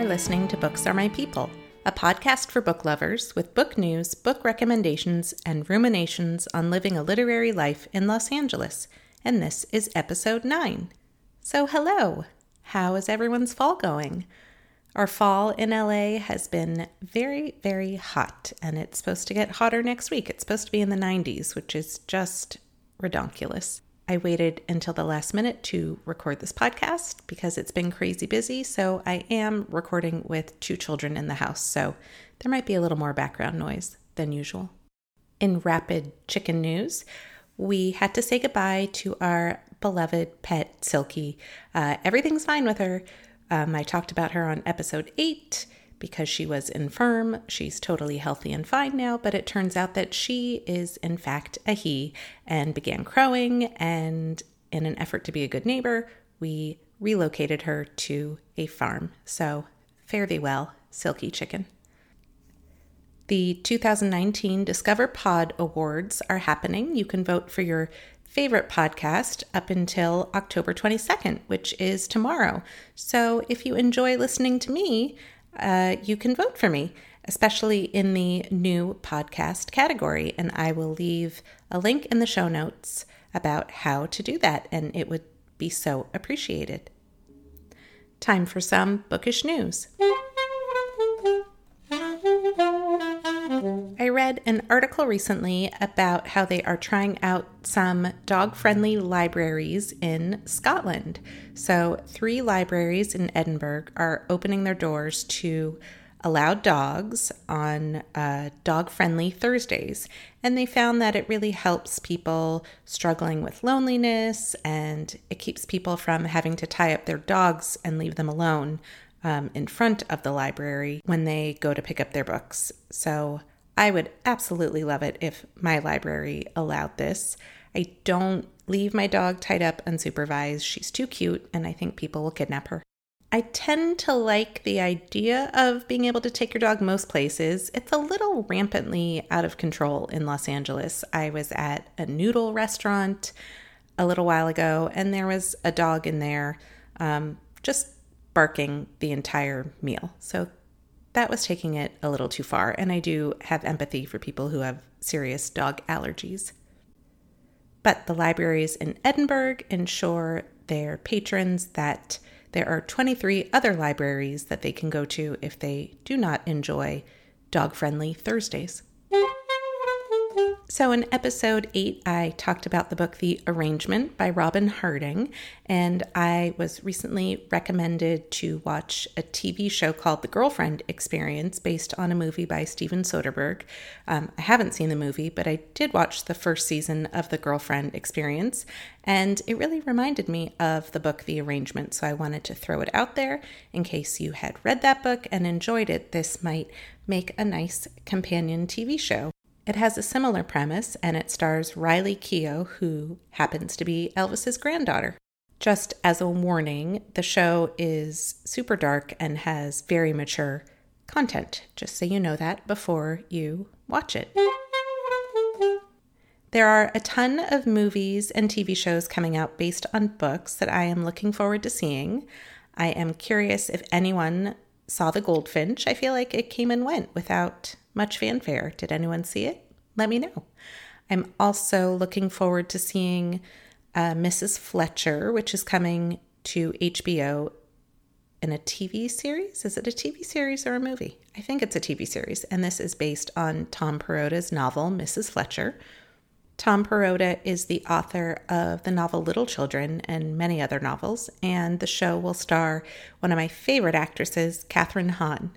Are listening to Books Are My People, a podcast for book lovers with book news, book recommendations, and ruminations on living a literary life in Los Angeles. And this is episode 9. So, hello! How is everyone's fall going? Our fall in LA has been very, very hot, and it's supposed to get hotter next week. It's supposed to be in the 90s, which is just redonkulous. I waited until the last minute to record this podcast because it's been crazy busy. So I am recording with two children in the house. So there might be a little more background noise than usual. In rapid chicken news, we had to say goodbye to our beloved pet, Silky. Uh, everything's fine with her. Um, I talked about her on episode eight because she was infirm. She's totally healthy and fine now, but it turns out that she is, in fact, a he and began crowing. And in an effort to be a good neighbor, we relocated her to a farm. So fare thee well, Silky Chicken. The 2019 Discover Pod Awards are happening. You can vote for your favorite podcast up until October 22nd, which is tomorrow. So if you enjoy listening to me, uh, you can vote for me, especially in the new podcast category. And I will leave a link in the show notes about how to do that, and it would be so appreciated. Time for some bookish news. Read an article recently about how they are trying out some dog friendly libraries in Scotland. So, three libraries in Edinburgh are opening their doors to allow dogs on uh, dog friendly Thursdays. And they found that it really helps people struggling with loneliness and it keeps people from having to tie up their dogs and leave them alone um, in front of the library when they go to pick up their books. So I would absolutely love it if my library allowed this. I don't leave my dog tied up unsupervised. She's too cute, and I think people will kidnap her. I tend to like the idea of being able to take your dog most places. It's a little rampantly out of control in Los Angeles. I was at a noodle restaurant a little while ago, and there was a dog in there um, just barking the entire meal. So that was taking it a little too far, and I do have empathy for people who have serious dog allergies. But the libraries in Edinburgh ensure their patrons that there are 23 other libraries that they can go to if they do not enjoy dog friendly Thursdays. So, in episode eight, I talked about the book The Arrangement by Robyn Harding, and I was recently recommended to watch a TV show called The Girlfriend Experience based on a movie by Steven Soderbergh. Um, I haven't seen the movie, but I did watch the first season of The Girlfriend Experience, and it really reminded me of the book The Arrangement. So, I wanted to throw it out there in case you had read that book and enjoyed it. This might make a nice companion TV show. It has a similar premise and it stars Riley Keough, who happens to be Elvis's granddaughter. Just as a warning, the show is super dark and has very mature content, just so you know that before you watch it. There are a ton of movies and TV shows coming out based on books that I am looking forward to seeing. I am curious if anyone saw The Goldfinch. I feel like it came and went without much fanfare. Did anyone see it? Let me know. I'm also looking forward to seeing uh, Mrs. Fletcher, which is coming to HBO in a TV series. Is it a TV series or a movie? I think it's a TV series. And this is based on Tom Perrotta's novel, Mrs. Fletcher. Tom Perrotta is the author of the novel Little Children and many other novels, and the show will star one of my favorite actresses, Kathryn Hahn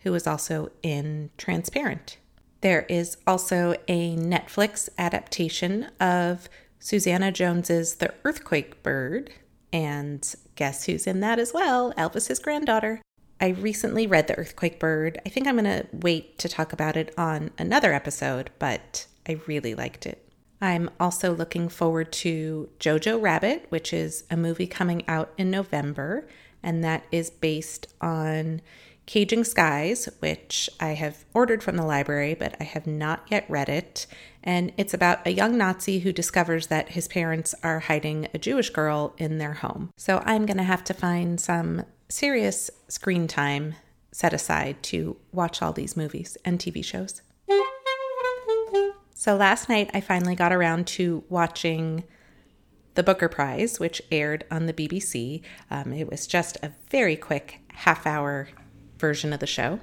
who was also in Transparent. There is also a Netflix adaptation of Susanna Jones's The Earthquake Bird, and guess who's in that as well? Elvis's granddaughter. I recently read The Earthquake Bird. I think I'm going to wait to talk about it on another episode, but I really liked it. I'm also looking forward to Jojo Rabbit, which is a movie coming out in November, and that is based on Caging Skies, which I have ordered from the library, but I have not yet read it. And it's about a young Nazi who discovers that his parents are hiding a Jewish girl in their home. So I'm going to have to find some serious screen time set aside to watch all these movies and TV shows. So last night I finally got around to watching the Booker Prize, which aired on the BBC. Um, it was just a very quick half hour version of the show.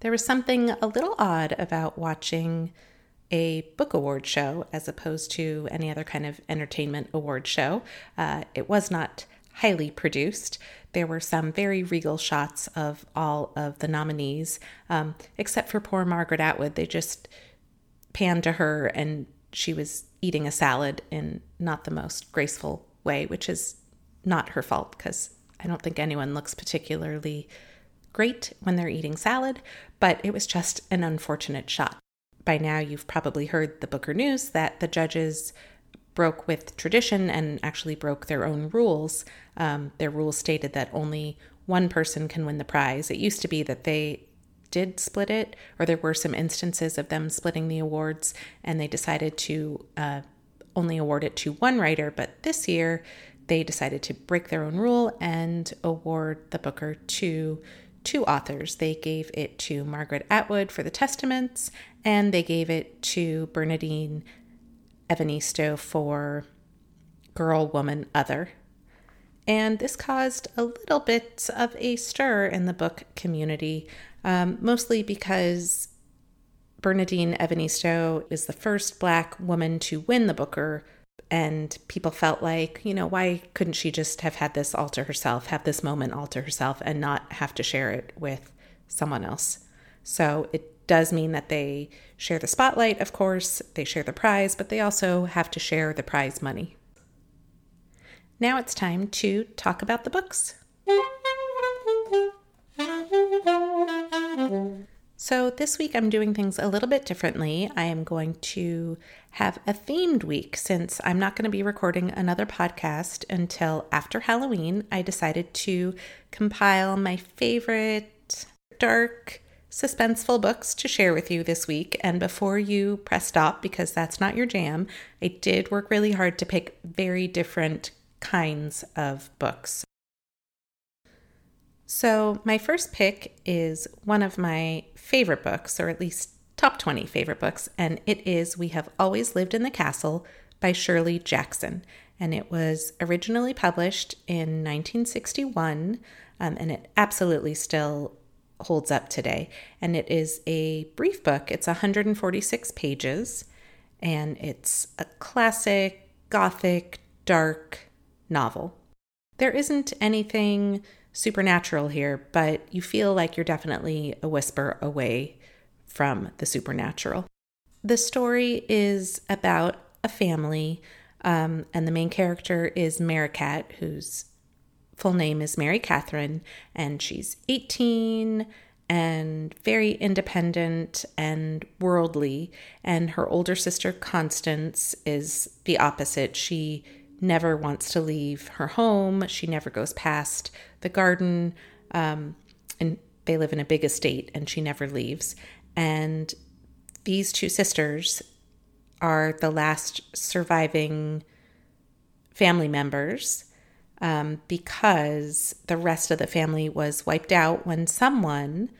There was something a little odd about watching a book award show as opposed to any other kind of entertainment award show. Uh, it was not highly produced. There were some very regal shots of all of the nominees, um, except for poor Margaret Atwood. They just panned to her and she was eating a salad in not the most graceful way, which is not her fault because I don't think anyone looks particularly great when they're eating salad, but it was just an unfortunate shot. By now, you've probably heard the Booker news that the judges broke with tradition and actually broke their own rules. Um, their rules stated that only one person can win the prize. It used to be that they did split it, or there were some instances of them splitting the awards, and they decided to uh, only award it to one writer. But this year, they decided to break their own rule and award the Booker to two authors. They gave it to Margaret Atwood for The Testaments, and they gave it to Bernardine Evaristo for Girl, Woman, Other. And this caused a little bit of a stir in the book community, um, mostly because Bernardine Evaristo is the first Black woman to win the Booker and people felt like, you know, why couldn't she just have had this all to herself, have this moment all to herself, and not have to share it with someone else? So it does mean that they share the spotlight, of course, they share the prize, but they also have to share the prize money. Now it's time to talk about the books. So, this week I'm doing things a little bit differently. I am going to have a themed week since I'm not going to be recording another podcast until after Halloween. I decided to compile my favorite dark, suspenseful books to share with you this week. And before you press stop, because that's not your jam, I did work really hard to pick very different kinds of books. So, my first pick is one of my favorite books, or at least top 20 favorite books, and it is We Have Always Lived in the Castle by Shirley Jackson. And it was originally published in 1961, um, and it absolutely still holds up today. And it is a brief book, it's 146 pages, and it's a classic, gothic, dark novel. There isn't anything supernatural here, but you feel like you're definitely a whisper away from the supernatural. The story is about a family, um, and the main character is Merricat, whose full name is Mary Catherine, and she's 18 and very independent and worldly. And her older sister, Constance, is the opposite. She never wants to leave her home. She never goes past the garden. Um, and they live in a big estate, and she never leaves. And these two sisters are the last surviving family members um, because the rest of the family was wiped out when someone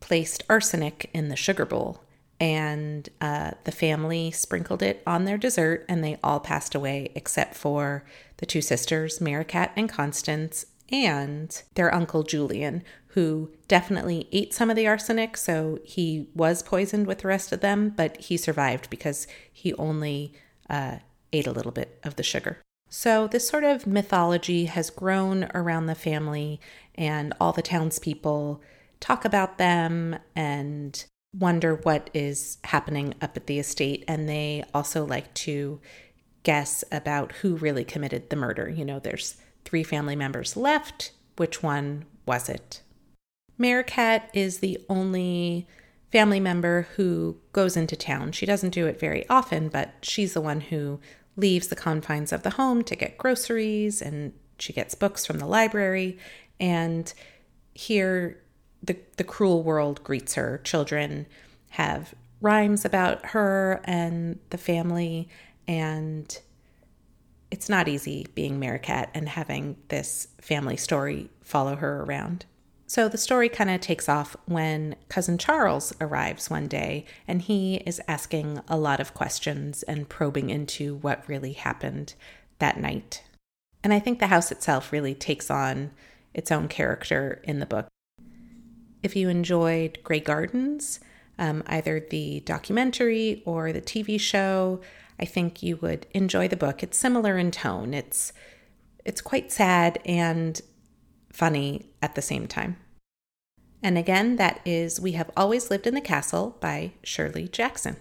placed arsenic in the sugar bowl and uh, the family sprinkled it on their dessert, and they all passed away except for the two sisters, Merricat and Constance, and their uncle Julian, who definitely ate some of the arsenic, so he was poisoned with the rest of them, but he survived because he only uh, ate a little bit of the sugar. So, this sort of mythology has grown around the family, and all the townspeople talk about them and wonder what is happening up at the estate, and they also like to guess about who really committed the murder. You know, there's three family members left. Which one was it? Merricat is the only family member who goes into town. She doesn't do it very often, but she's the one who leaves the confines of the home to get groceries and she gets books from the library. And here the, the cruel world greets her. Children have rhymes about her and the family, and it's not easy being Merricat and having this family story follow her around. So the story kind of takes off when Cousin Charles arrives one day and he is asking a lot of questions and probing into what really happened that night. And I think the house itself really takes on its own character in the book. If you enjoyed Grey Gardens, um, either the documentary or the TV show, I think you would enjoy the book. It's similar in tone. It's it's quite sad and funny at the same time. And again, that is We Have Always Lived in the Castle by Shirley Jackson.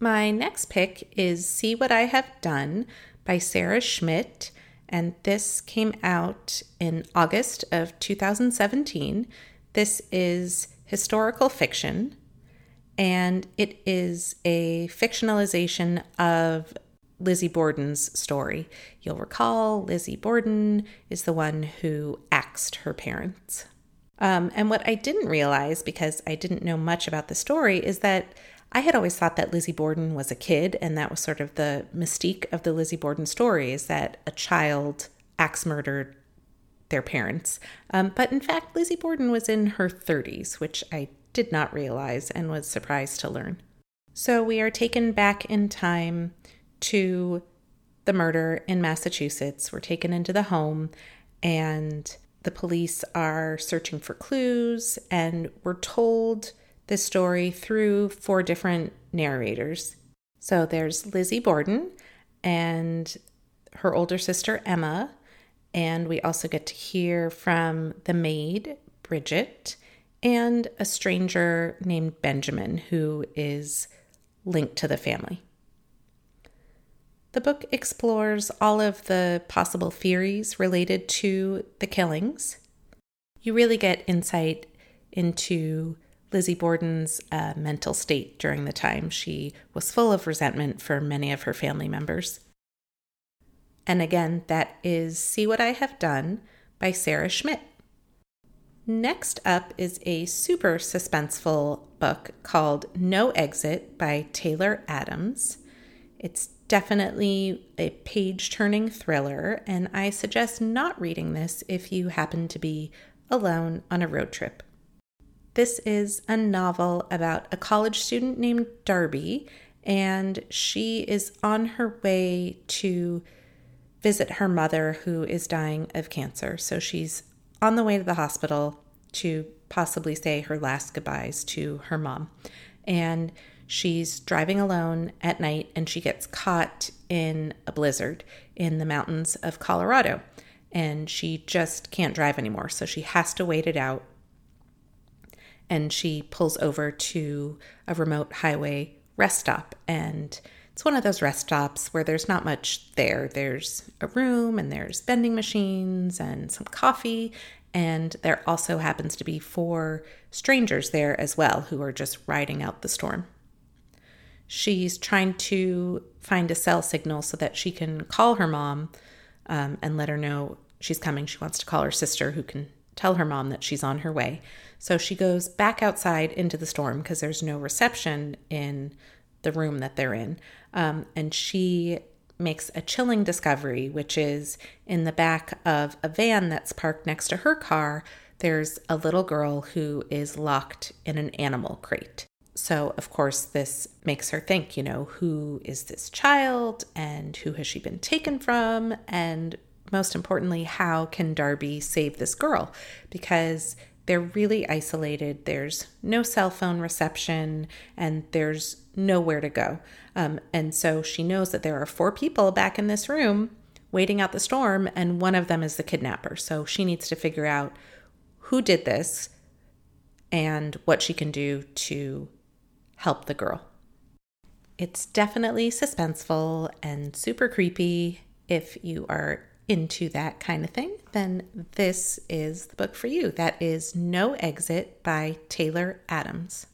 My next pick is See What I Have Done by Sarah Schmidt, and this came out in August of 2017. This is historical fiction, and it is a fictionalization of Lizzie Borden's story. You'll recall Lizzie Borden is the one who axed her parents. Um, and what I didn't realize, because I didn't know much about the story, is that I had always thought that Lizzie Borden was a kid, and that was sort of the mystique of the Lizzie Borden story is that a child axe murdered their parents. Um, but in fact, Lizzie Borden was in her 30s, which I did not realize and was surprised to learn. So we are taken back in time to the murder in Massachusetts. We're taken into the home, and the police are searching for clues, and we're told this story through four different narrators. So there's Lizzie Borden and her older sister Emma, and we also get to hear from the maid, Bridget, and a stranger named Benjamin, who is linked to the family. The book explores all of the possible theories related to the killings. You really get insight into Lizzie Borden's uh, mental state during the time. She was full of resentment for many of her family members. And again, that is See What I Have Done by Sarah Schmidt. Next up is a super suspenseful book called No Exit by Taylor Adams. It's definitely a page turning thriller, and I suggest not reading this if you happen to be alone on a road trip. This is a novel about a college student named Darby, and she is on her way to visit her mother who is dying of cancer. So she's on the way to the hospital to possibly say her last goodbyes to her mom. And She's driving alone at night and she gets caught in a blizzard in the mountains of Colorado. And she just can't drive anymore. So she has to wait it out. And she pulls over to a remote highway rest stop. And it's one of those rest stops where there's not much there. There's a room and there's vending machines and some coffee. And there also happens to be four strangers there as well who are just riding out the storm. She's trying to find a cell signal so that she can call her mom um, and let her know she's coming. She wants to call her sister, who can tell her mom that she's on her way. So she goes back outside into the storm because there's no reception in the room that they're in. Um, and she makes a chilling discovery, which is in the back of a van that's parked next to her car, there's a little girl who is locked in an animal crate. So, of course, this makes her think, you know, who is this child and who has she been taken from? And most importantly, how can Darby save this girl? Because they're really isolated. There's no cell phone reception and there's nowhere to go. Um, and so she knows that there are four people back in this room waiting out the storm, and one of them is the kidnapper. So she needs to figure out who did this and what she can do to help the girl. It's definitely suspenseful and super creepy. If you are into that kind of thing, then this is the book for you. That is No Exit by Taylor Adams.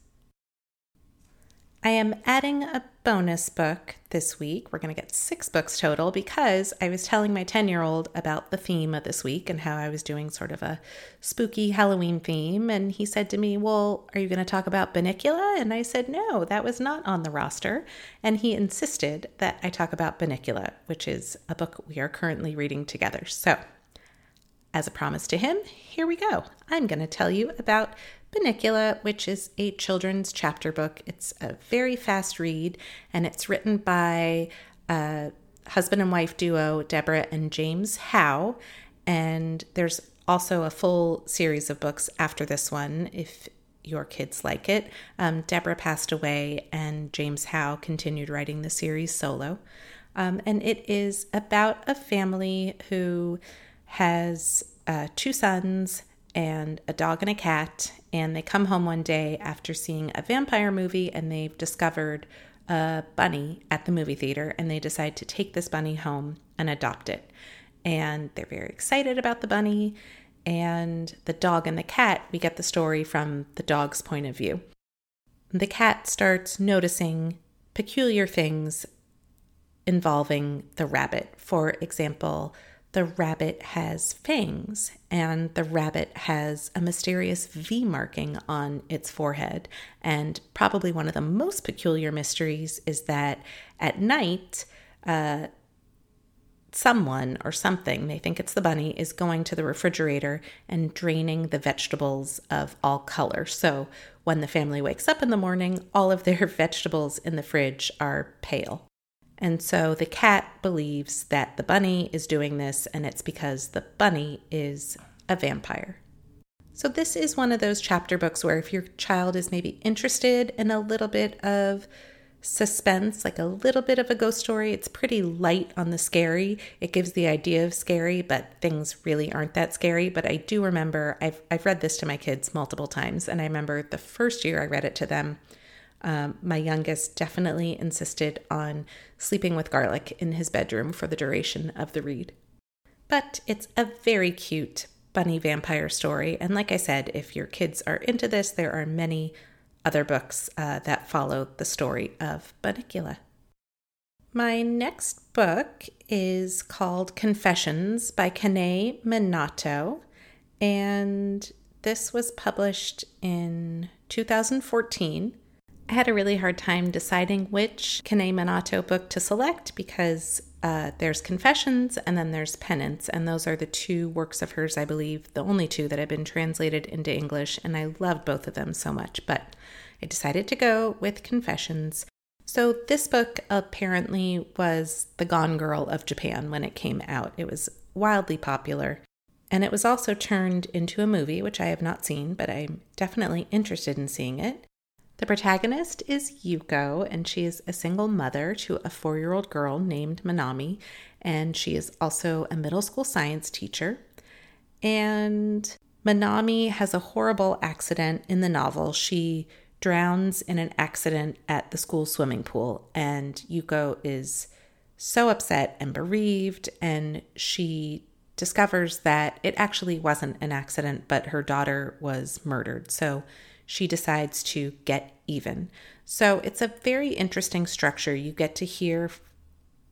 I am adding a bonus book this week. We're going to get six books total because I was telling my 10 year old about the theme of this week and how I was doing sort of a spooky Halloween theme. And he said to me, Well, are you going to talk about Bunnicula? And I said, No, that was not on the roster. And he insisted that I talk about Bunnicula, which is a book we are currently reading together. So, as a promise to him, here we go. I'm going to tell you about Bunnicula, which is a children's chapter book. It's a very fast read, and it's written by a husband and wife duo, Deborah and James Howe. And there's also a full series of books after this one if your kids like it. Um, Deborah passed away, and James Howe continued writing the series solo. Um, and it is about a family who has uh, two sons and a dog and a cat. And they come home one day after seeing a vampire movie and they've discovered a bunny at the movie theater and they decide to take this bunny home and adopt it. And they're very excited about the bunny. And the dog and the cat, we get the story from the dog's point of view. The cat starts noticing peculiar things involving the rabbit. For example, the rabbit has fangs, and the rabbit has a mysterious V marking on its forehead. And probably one of the most peculiar mysteries is that at night, uh, someone or something, they think it's the bunny, is going to the refrigerator and draining the vegetables of all color. So when the family wakes up in the morning, all of their vegetables in the fridge are pale. And so the cat believes that the bunny is doing this, and it's because the bunny is a vampire. So, this is one of those chapter books where if your child is maybe interested in a little bit of suspense, like a little bit of a ghost story, it's pretty light on the scary. It gives the idea of scary, but things really aren't that scary. But I do remember I've, I've read this to my kids multiple times, and I remember the first year I read it to them um, my youngest definitely insisted on sleeping with garlic in his bedroom for the duration of the read. But it's a very cute bunny vampire story. And like I said, if your kids are into this, there are many other books uh, that follow the story of Bunnicula. My next book is called Confessions by Kanae Minato, and this was published in 2014. I had a really hard time deciding which Kanae Minato book to select because uh, there's Confessions and then there's Penance, and those are the two works of hers, I believe, the only two that have been translated into English, and I loved both of them so much. But I decided to go with Confessions. So, this book apparently was the Gone Girl of Japan when it came out. It was wildly popular. And it was also turned into a movie, which I have not seen, but I'm definitely interested in seeing it. The protagonist is Yuko, and she is a single mother to a four year old girl named Manami, and she is also a middle school science teacher. And Manami has a horrible accident in the novel. She drowns in an accident at the school swimming pool, and Yuko is so upset and bereaved, and she discovers that it actually wasn't an accident, but her daughter was murdered. So she decides to get even. So it's a very interesting structure. You get to hear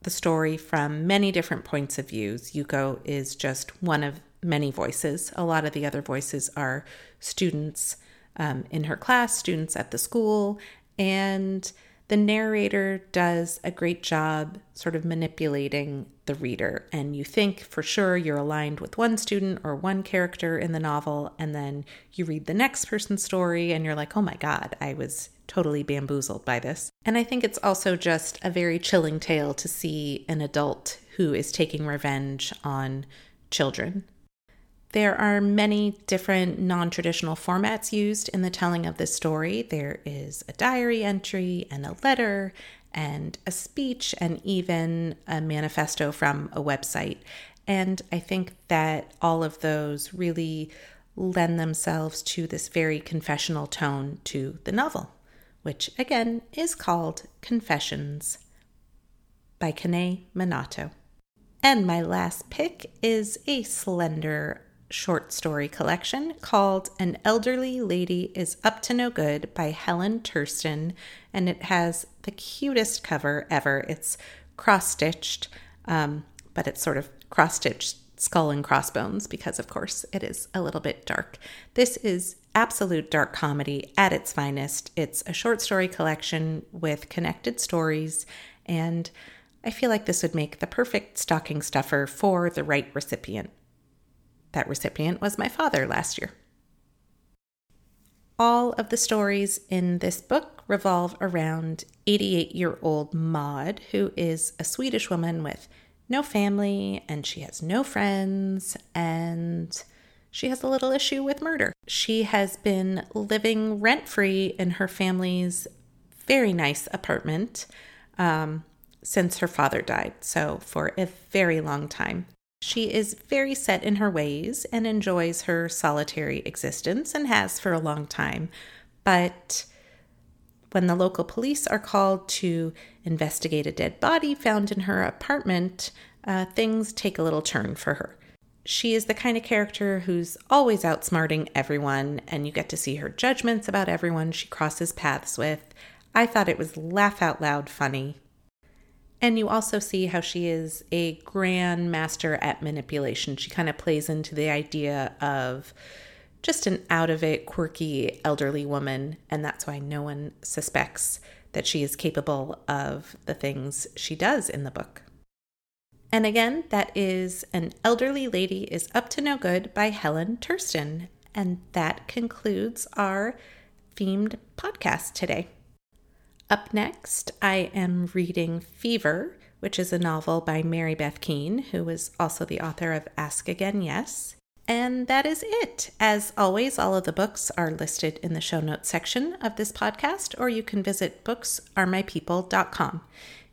the story from many different points of views. Yuko is just one of many voices. A lot of the other voices are students um, in her class, students at the school, and the narrator does a great job sort of manipulating the reader. And you think for sure you're aligned with one student or one character in the novel, and then you read the next person's story and you're like, oh my God, I was totally bamboozled by this. And I think it's also just a very chilling tale to see an adult who is taking revenge on children. There are many different non traditional formats used in the telling of this story. There is a diary entry and a letter and a speech and even a manifesto from a website. And I think that all of those really lend themselves to this very confessional tone to the novel, which again is called Confessions by Kanae Minato. And my last pick is a slender short story collection called An Elderly Lady is Up to No Good by Helene Tursten. And it has the cutest cover ever. It's cross stitched, um, but it's sort of cross stitched skull and crossbones because, of course, it is a little bit dark. This is absolute dark comedy at its finest. It's a short story collection with connected stories, and I feel like this would make the perfect stocking stuffer for the right recipient. That recipient was my father last year. All of the stories in this book revolve around 88 year old Maud, who is a Swedish woman with no family and she has no friends and she has a little issue with murder. She has been living rent free in her family's very nice apartment um, since her father died, so for a very long time. She is very set in her ways and enjoys her solitary existence and has for a long time. But when the local police are called to investigate a dead body found in her apartment, uh, things take a little turn for her. She is the kind of character who's always outsmarting everyone, and you get to see her judgments about everyone she crosses paths with. I thought it was laugh out loud funny. And you also see how she is a grand master at manipulation. She kind of plays into the idea of just an out of it, quirky elderly woman, and that's why no one suspects that she is capable of the things she does in the book. And again, that is An Elderly Lady is Up to No Good by Helene Tursten. And that concludes our themed podcast today. Up next, I am reading Fever, which is a novel by Mary Beth Keane, who is also the author of Ask Again Yes. And that is it. As always, all of the books are listed in the show notes section of this podcast, or you can visit booksaremypeople.com.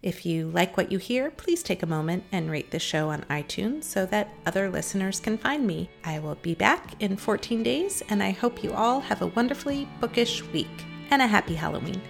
If you like what you hear, please take a moment and rate the show on iTunes so that other listeners can find me. I will be back in 14 days, and I hope you all have a wonderfully bookish week and a happy Halloween.